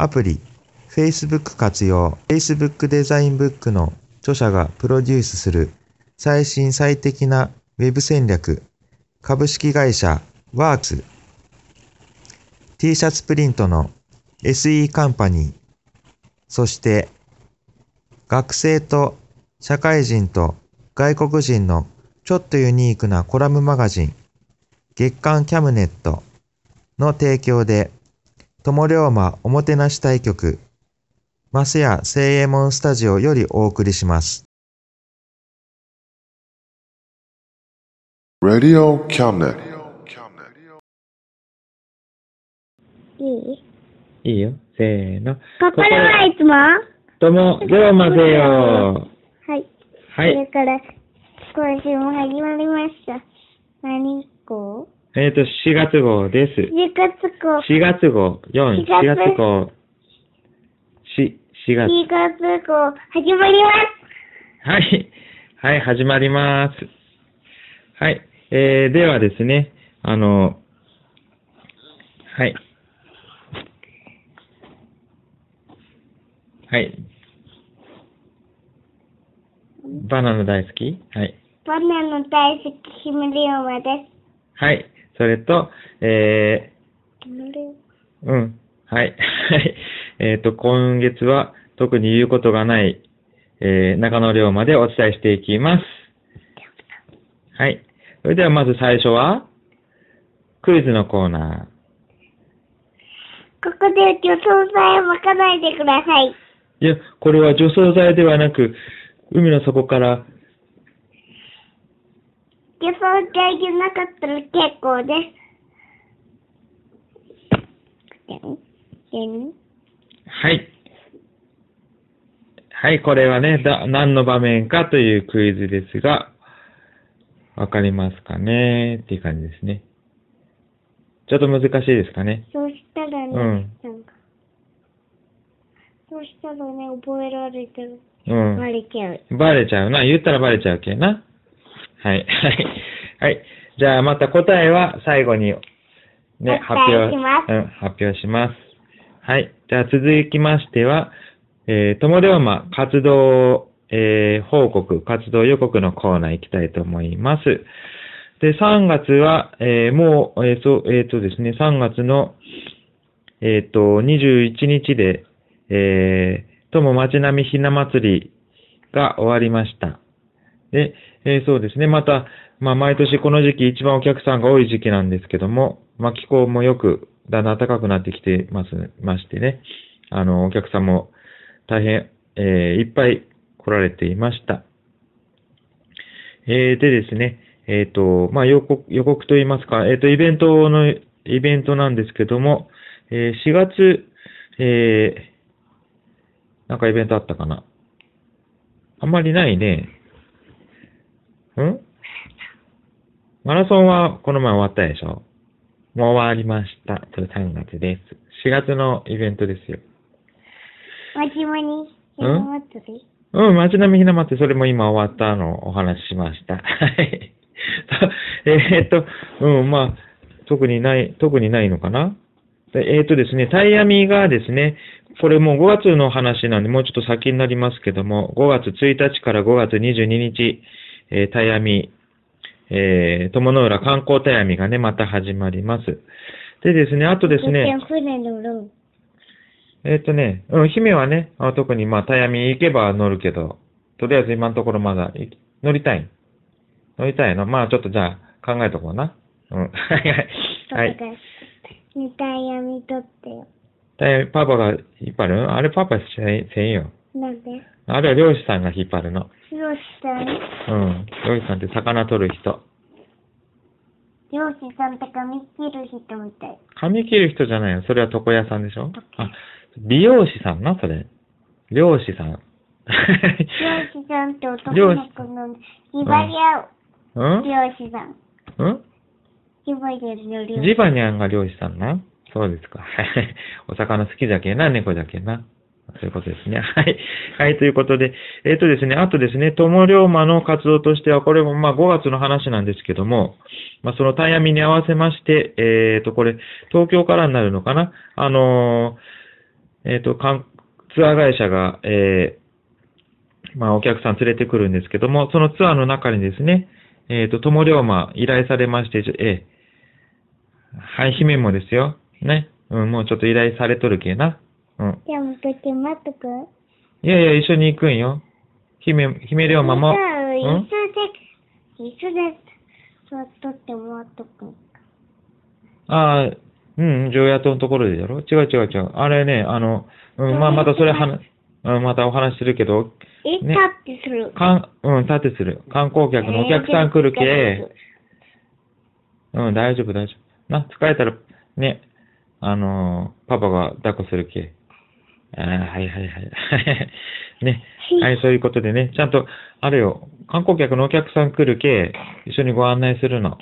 アプリ、Facebook 活用、Facebook デザインブックの著者がプロデュースする最新最適なウェブ戦略、株式会社ワークス、T シャツプリントの SE カンパニー、そして学生と社会人と外国人のちょっとユニークなコラムマガジン、月刊キャムネットの提供で、友龍馬おもてなし対局、マスヤ聖右衛門スタジオよりお送りします。Radio cabinet. いい？いいよ。せーの。パパではいつもはどうも、どうもぜよ。い。はい。それから、今週も始まりました。何号えっ、と、4月号です。?10 月号。4月号、4、4 4月月号、4、4月。4月号、始まります。はい。はい、始まります。はい。えー、ではですね、あの、はい。はい。バナナ大好き？はい。バナナ大好き、ひむりおまです。はい。それと、えー、うん。はい。はい。えっ、と、今月は特に言うことがない、えー、中野龍馬でお伝えしていきます。はい。それではまず最初は、クイズのコーナここで除草剤をまかないでください。ー。いや、これは除草剤ではなく、海の底から、除草剤じゃなかったら結構です。はい。はい、これはね、だ、何の場面かというクイズですが、わかりますかね？っていう感じですね。ちょっと難しいですかね？そうしたらね、うんなんか、そうしたらね、覚えられてる。うん。バレちゃう。バレちゃうな。言ったらバレちゃうけな。はい。はい。はい。じゃあまた答えは最後に、ね、お発表、伝えしますうん、発表します。はい。じゃあ続きましては、えー、友龍馬活動、えー、報告、活動予告のコーナー行きたいと思います。で、3月は、えー、もう、えー、そう、えっ、とですね、3月の、えっ、と、21日で、えー、友町並みひな祭りが終わりました。で、えーそうですね。また、まあ、毎年この時期一番お客さんが多い時期なんですけども、まあ、気候もよく、だんだん暖かくなってきてます、ましてね。あの、お客さんも大変、えーいっぱい来られていました。えーでですね、えっ、と、まあ、予告、予告といいますか、えっ、と、イベントの、イベントなんですけども、えー4月、えーなんかイベントあったかなあんまりないね。ん？マラソンはこの前終わったでしょ？もう終わりました。それ3月です。4月のイベントですよ。真面目に、ひな祭りうん、街並みひな祭り、それも今終わったのをお話ししました。はい。えーっと、うん、まあ、特にない、特にないのかな？でえーっとですね、タイヤミがですね、これもう5月の話なんで、もうちょっと先になりますけども、5月1日から5月22日、えー、タイヤミ、えー、友の浦観光タイヤミがね、また始まります。でですね、あとですね。えっ、とね、うん、姫はね、あ特にまあ、タヤミ行けば乗るけど、とりあえず今のところまだい乗りたい。乗りたいのまあ、ちょっとじゃあ考えとこうな。うん。は いはい。はい。ネタやみとってよ。タヤミ、パパが引っ張る？あれパパせんせんよ。なんで？あれは漁師さんが引っ張るの。漁師さん？うん。漁師さんって魚取る人。漁師さんって髪切る人みたい。髪切る人じゃないよ。それは床屋さんでしょ？あ、美容師さんな、それ。漁師さん。漁師さんって男の子の、ひばりゃうん？漁師さん。うん？ひばりゃの漁ジバニャンが漁師さんな？そうですか。は いお魚好きじゃけんな、猫じゃけんな。そういうことですね。はい。はい、ということで、えっ、とですね、あとですね、友龍馬の活動としては、これもまあ5月の話なんですけども、まあそのタイヤミに合わせまして、えっ、と、これ、東京からになるのかな？あのーえっ、と、ツアー会社が、えーまあお客さん連れてくるんですけども、そのツアーの中にですね、えっ、と、友龍馬依頼されまして、えーはい、姫もですよ。ね。うん、もうちょっと依頼されとるけな。うん。じゃあ、もうとって待っとく？いやいや、一緒に行くんよ。姫、姫龍馬も。じゃあ、うん？椅子で、椅子で座っとって待っとく。ああ、うん、常夜灯のところでやろ？違う違う違う。あれね、あの、うん、まあ、またそれはな、うん、またお話しするけど、え、ねタッチする？かん、うん、立てする。観光客のお客さん来るけ、うん、大丈夫大丈夫。な、疲れたら、ね、あのーパパが抱っこするけ。ああ、はいはいはい。ね。はい、そういうことでね、ちゃんと、あれよ、観光客のお客さん来るけ、一緒にご案内するの。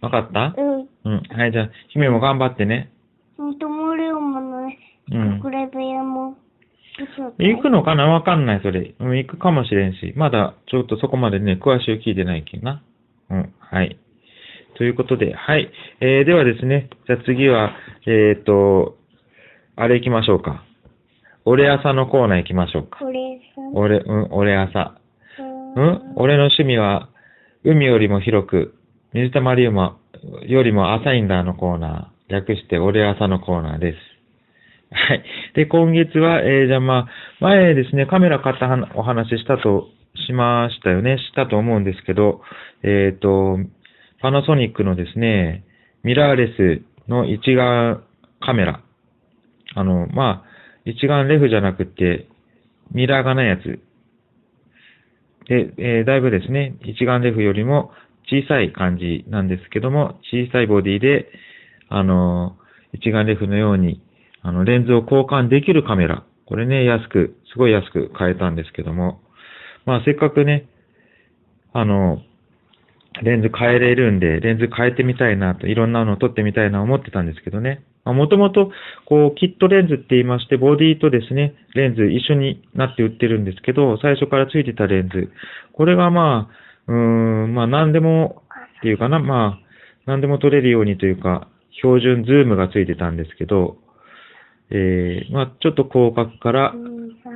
わかった？うん。うん。はい、じゃあ、姫も頑張ってね。うん。ともりょうものね、うん。隠れ部屋も、嘘行くのかな？わかんない、それ。うん、行くかもしれんし。まだ、ちょっとそこまでね、詳しく聞いてないけどな。うん、はい。ということで、はい。えー、ではですね、じゃあ次は、えっ、と、あれ行きましょうか。俺朝のコーナー行きましょうか。これさ、俺、うん、俺朝。ううん？俺の趣味は、海よりも広く、水溜り馬よりも浅いんだのコーナー。略して、俺朝のコーナーです。はい。で、今月は、えー、じゃあまあ、前ですね、カメラ買ったはお話ししたと、しましたよね。したと思うんですけど、えっ、と、パナソニックのですね、ミラーレスの一眼カメラ。あの、まあ、一眼レフじゃなくて、ミラーがないやつ。で、えーだいぶですね、一眼レフよりも小さい感じなんですけども、小さいボディで、あのー一眼レフのように、あの、レンズを交換できるカメラ。これね、安く、すごい安く買えたんですけども、まあ、せっかくね、あの、レンズ変えれるんで、レンズ変えてみたいなと、いろんなのを撮ってみたいな思ってたんですけどね。もともと、こう、キットレンズって言いまして、ボディとですね、レンズ一緒になって売ってるんですけど、最初からついてたレンズ。これがまあ、うーん、まあ何でも、っていうかな、まあ、何でも撮れるようにというか、標準ズームがついてたんですけど、えー、まあちょっと広角から、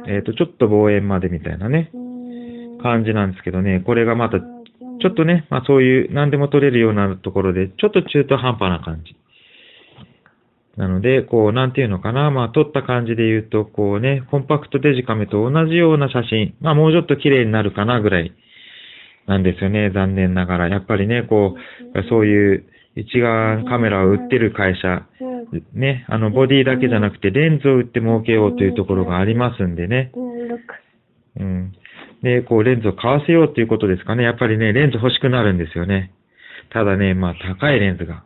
えっ、と、ちょっと望遠までみたいなね、感じなんですけどね、これがまた、ちょっとね、まあそういう何でも撮れるようなところで、ちょっと中途半端な感じ。なので、こう、なんていうのかな、まあ撮った感じで言うと、こうね、コンパクトデジカメと同じような写真、まあもうちょっと綺麗になるかなぐらいなんですよね、残念ながら。やっぱりね、こう、そういう一眼カメラを売ってる会社、ね、あの、ボディだけじゃなくてレンズを売って儲けようというところがありますんでね。うん六うん。で、こう、レンズを買わせようということですかね。やっぱりね、レンズ欲しくなるんですよね。ただね、まあ、高いレンズが。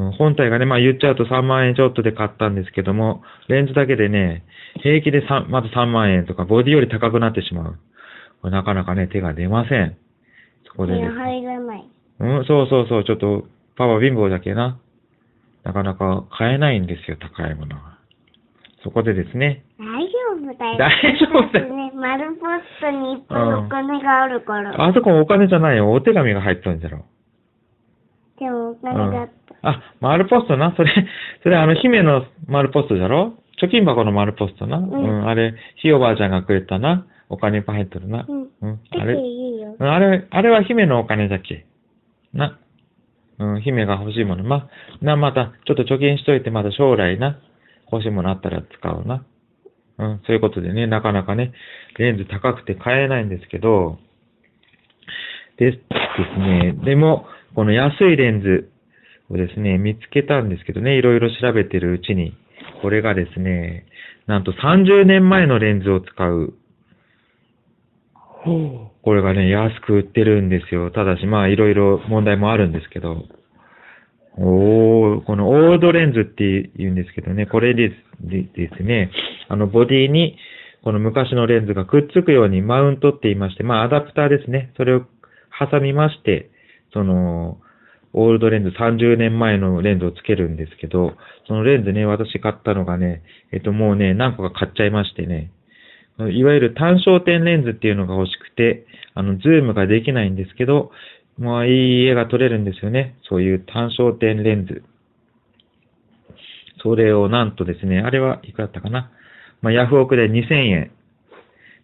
うん、本体がね、まあ言っちゃうと3万円ちょっとで買ったんですけども、レンズだけでね、平気で3、まず3万円とか、ボディより高くなってしまう。これなかなかね、手が出ません。そこでね、入らない。うん、そうそうそう、ちょっと、パパ貧乏だけな。なかなか買えないんですよ、高いものは。そこでですね、大丈夫だよ。大丈夫だよね、丸ポストにいっぱいお金があるから。あそこお金じゃないよ、お手紙が入ったんじゃろ。でもお金があった。あ、丸ポストな？それ、それあの、姫の丸ポストじゃろ？貯金箱の丸ポストな？うん、あれ、ひいおばあちゃんがくれたな？お金いっぱい入ってるな？うん。うん、あれ、あれ、あれは姫のお金だっけ？な？うん、姫が欲しいもの。ま、な、また、ちょっと貯金しといて、また将来な。欲しいものあったら使うな。うん、そういうことでね、なかなかね、レンズ高くて買えないんですけど、でですね、でも、この安いレンズをですね、見つけたんですけどね、いろいろ調べてるうちに、これがですね、なんと30年前のレンズを使う。これがね、安く売ってるんですよ。ただし、まあ、いろいろ問題もあるんですけど。おー、このオールドレンズって言うんですけどね、これですでですね、あの、ボディに、この昔のレンズがくっつくようにマウントって言いまして、まあ、アダプターですね。それを挟みまして、その、オールドレンズ30年前のレンズをつけるんですけど、そのレンズね、私買ったのがね、えっともうね、何個か買っちゃいましてね、いわゆる単焦点レンズっていうのが欲しくて、あの、ズームができないんですけど、まあ、いい絵が撮れるんですよね。そういう単焦点レンズ。それをなんとですね、あれはいくらだったかな。まあ、ヤフオクで2000円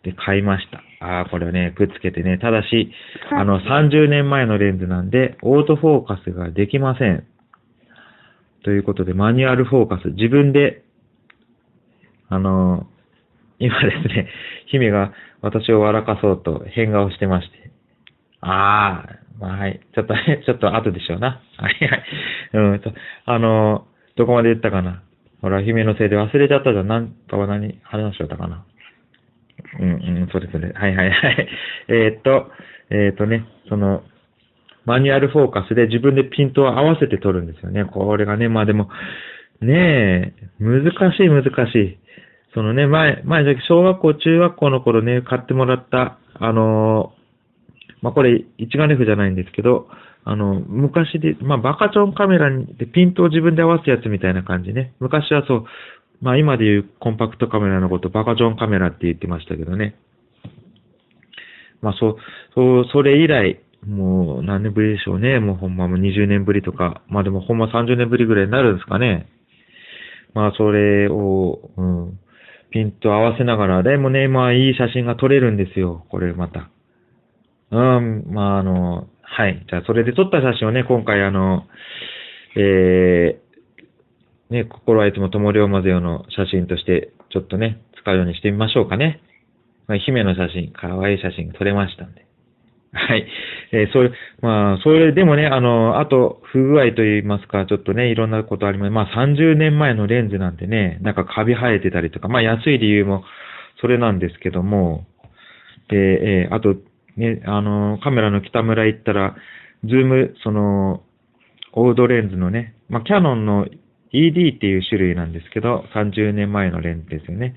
で買いました。ああ、これをね、くっつけてね。ただし、あの、30年前のレンズなんで、オートフォーカスができません。ということで、マニュアルフォーカス、自分で、あの、今ですね、姫が私を笑かそうと変顔してまして。ああ、まあはい。ちょっとね、ちょっと後でしょうな。はいはい。うんと、あの、どこまで言ったかな。ほら、姫のせいで忘れちゃったじゃん。なんかは何、話しちゃったかな。うんうん、それそれ。はいはいはい。えっと、えーっとね、その、マニュアルフォーカスで自分でピントを合わせて撮るんですよね。これがね、まあでも、ねえ、難しい難しい。そのね、前、前、小学校、中学校の頃ね、買ってもらった、あのーまあこれ、一眼レフじゃないんですけど、あの、昔で、まあバカチョンカメラにでピントを自分で合わすやつみたいな感じね。昔はそう、まあ今でいうコンパクトカメラのことバカチョンカメラって言ってましたけどね。まあそう、そう、それ以来、もう何年ぶりでしょうね。もうほんまもう20年ぶりとか。まあでもほんま30年ぶりぐらいになるんですかね。まあそれを、うん、ピント合わせながら、でもね、まあいい写真が撮れるんですよ。これまた。うん、まああの、はい。じゃあそれで撮った写真をね、今回あの、えー、ね、心はいつも友龍馬ゼオの写真として、ちょっとね、使うようにしてみましょうかね。まあ、姫の写真、可愛い写真撮れましたんで。はい。えー、それ、まあ、それでもね、あの、あと、不具合と言いますか、ちょっとね、いろんなことあります。まあ、30年前のレンズなんてね、なんかカビ生えてたりとか、まあ、安い理由も、それなんですけども、で、えー、あと、ね、あの、カメラのキタムラ行ったら、ズーム、その、オールドレンズのね、まあ、キャノンの FD っていう種類なんですけど、30年前のレンズですよね。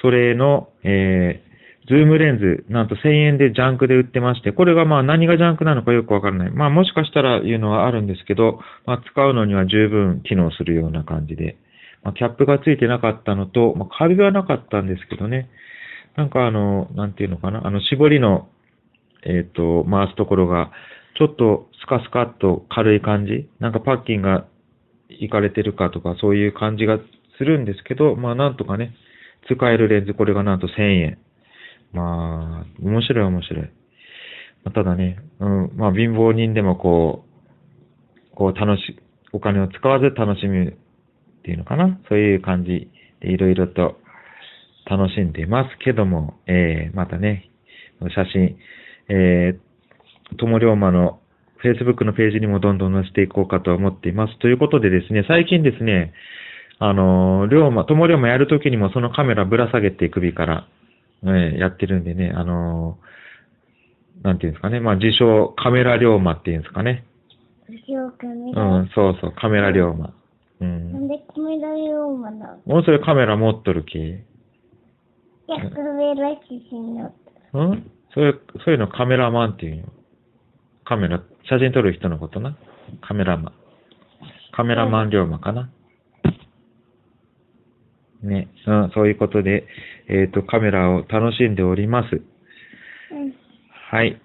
それの、えー、ズームレンズ、なんと1000円でジャンクで売ってまして、これがまあ何がジャンクなのかよくわからない。まあもしかしたらいうのはあるんですけど、まあ使うのには十分機能するような感じで。まあキャップがついてなかったのと、まあカビはなかったんですけどね。なんかあの、なんていうのかな、あの絞りの、えっ、と、回すところが、ちょっとスカスカっと軽い感じ。なんかパッキンがいかれてるかとか、そういう感じがするんですけど、まあなんとかね、使えるレンズ、これがなんと1000円。まあ、面白い面白い。まあ、ただね、うん、まあ貧乏人でもこう、こう楽し、お金を使わず楽しむっていうのかな？そういう感じでいろいろと楽しんでますけども、えー、またね、写真、えー、ともりょうまの Facebook のページにもどんどん載せていこうかと思っています。ということでですね、最近ですね、あの、龍馬、ともりょうまやるときにもそのカメラぶら下げて首から、えーやってるんでね、あのーなんていうんですかね、まあ自称カメラ龍馬っていうんですかね。よく見うろ。ん、そうそう、カメラ龍馬。う。なんんでカメラ用マなの？もうそれカメラ持っとるき。いや、カメラ写真の。うん？そういう、そういうのカメラマンっていうよ。カメラ、写真撮る人のことな？カメラマン。カメラマン龍馬かな？ね、うん、そういうことで、えっ、と、カメラを楽しんでおります。うん。はい。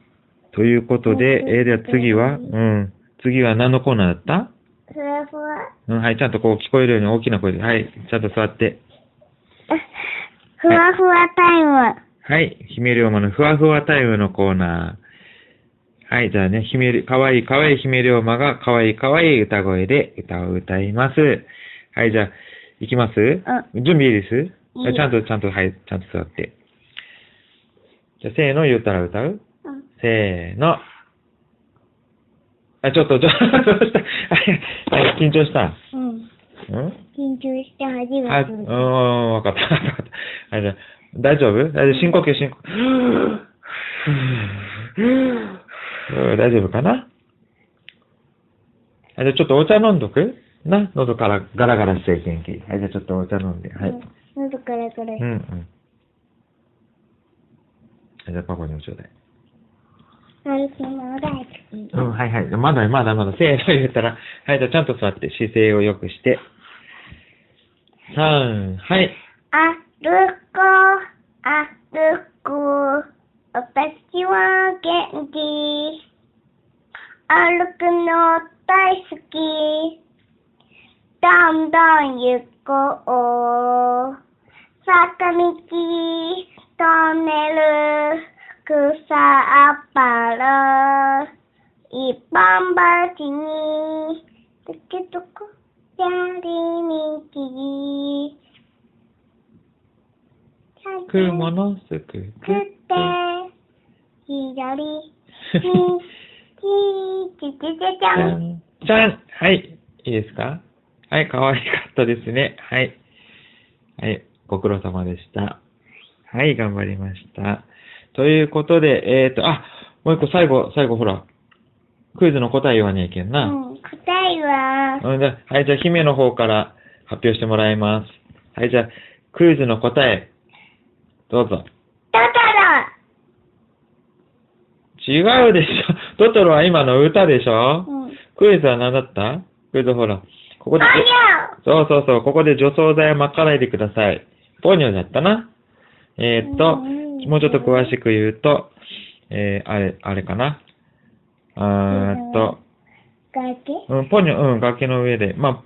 ということで、えー、では次は、うん、次は何のコーナーだった？ふわふわ。うん、はい、ちゃんとこう聞こえるように大きな声で、はい、ちゃんと座って。ふわふわタイム。はい、姫龍馬のふわふわタイムのコーナー。はい、じゃあね、姫、かわいいかわいい姫龍馬がかわいいかわいい歌声で歌を歌います。はい、じゃあ、いきます？準備いいです？ちゃんと、ちゃんと、はい、ちゃんと座って。じゃあ、せーの言ったら歌う？うん。せーの。あ、ちょっと、ちょっと、はい、はい緊張した？うん。うん？緊張して初めてあ、うーん、わかった。わかった。はい、じゃあ大丈夫？大丈夫？深呼吸、深呼吸。うん大丈夫かな？あじゃあちょっとお茶飲んどく？な？喉からガラガラして元気。はい、じゃあちょっとお茶飲んで。はい。うん喉からから。うんうん。じゃあパパにもちょうだい。うん、はいはい。まだまだまだ、せーの言ったら、はい、じゃあちゃんと座って姿勢を良くして。3、はい。歩こう、歩こう。私は元気。歩くの大好き。どんどん行こう。坂道、トンネル、草っぱる。一本橋に、どこどこ、やり道。雲のすくくって、左、に、ち、ちちちゃゃん。ん。じゃんはい。いいですかはい、可愛かったですね。はい。はい、ご苦労様でした。はい、頑張りました。ということで、えっ、と、あ、もう一個最後、最後ほら、クイズの答え言わにゃいけんな。うん、答えは、うん、じゃあはい、じゃあ、姫の方から発表してもらいます。はい、じゃあ、クイズの答え、どうぞ。トト違うでしょ。トトロは今の歌でしょロうん。クイズは何だった？クイズほら、ここで、ポニそうそうそう、ここで除草剤をまかないでください。ポニョだったな。えーっと、うんもうちょっと詳しく言うと、えー、あれ、あれかな。あーっと、うん、ポニョ、うん、崖の上で、ま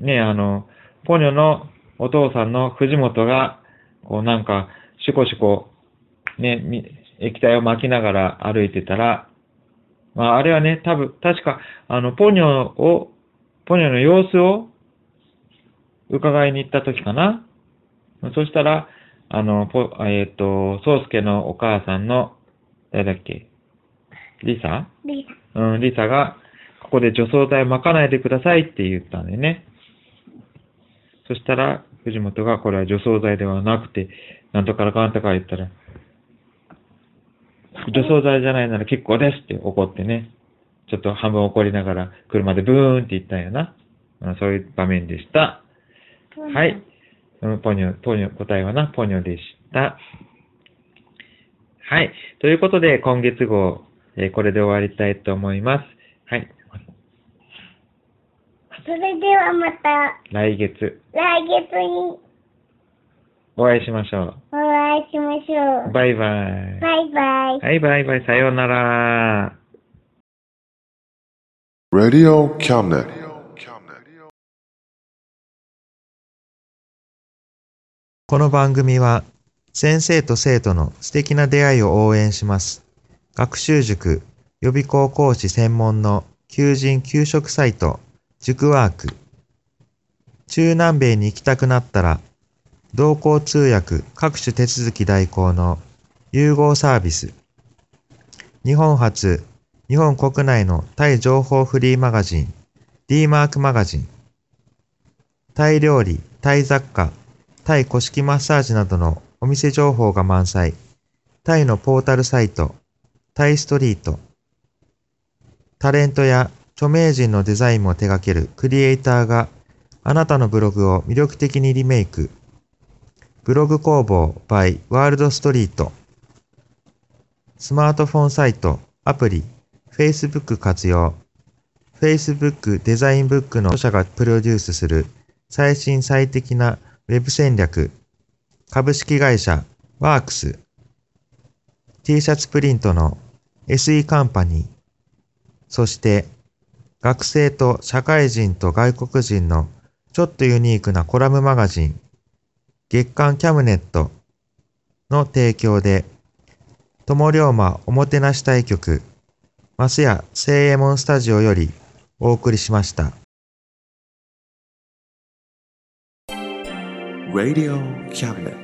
あ、ね、あの、ポニョのお父さんの藤本が、こうなんか、シコシコ、ね、み液体を撒きながら歩いてたら、まあ、あれはね、多分、確か、あの、ポニョを、ポニョの様子を伺いに行った時かな。そしたら、あの、ポえっ、と、ソウスケのお母さんの、誰だっけ？リサ？リうん、リサが、ここで除草剤を撒かないでくださいって言ったんでね。そしたら、藤本が、これは除草剤ではなくて、なんとからかんとか言ったら、除草剤じゃないなら結構ですって怒ってね。ちょっと半分怒りながら、車でブーンって言ったんやな。うんそういう場面でした。はい。うんポニョ、ポニョ、答えはな、ポニョでした。はい。ということで、今月号、えーこれで終わりたいと思います。はい。それではまた来月、来月にお会いしましょお会いしましょう。う。バイバイ。バイバイ。はい、バイバイ。さようなら。Radio Cabinet. この番組は先生と生徒の素敵な出会いを応援します。学習塾予備校講師専門の求人・給食サイト塾ワーク。中南米に行きたくなったら同行通訳各種手続き代行の融合サービス。日本初、日本国内のタイ情報フリーマガジン D マークマガジン。タイ料理、タイ雑貨、タイ古式マッサージなどのお店情報が満載。タイのポータルサイト、タイストリート。タレントや著名人のデザインも手掛けるクリエイターがあなたのブログを魅力的にリメイク。ブログ工房 by ワールドストリート。スマートフォンサイト、アプリ、Facebook 活用。Facebook デザインブックの著者がプロデュースする最新最適なウェブ戦略、株式会社ワークス、T シャツプリントの SE カンパニー、そして学生と社会人と外国人のちょっとユニークなコラムマガジン、月刊キャムネットの提供で、友龍馬おもてなし対局、マスヤ聖右衛門スタジオよりお送りしました。Radio Cabinet.